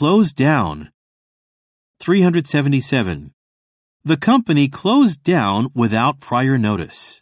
closed down. 377. The company closed down without prior notice.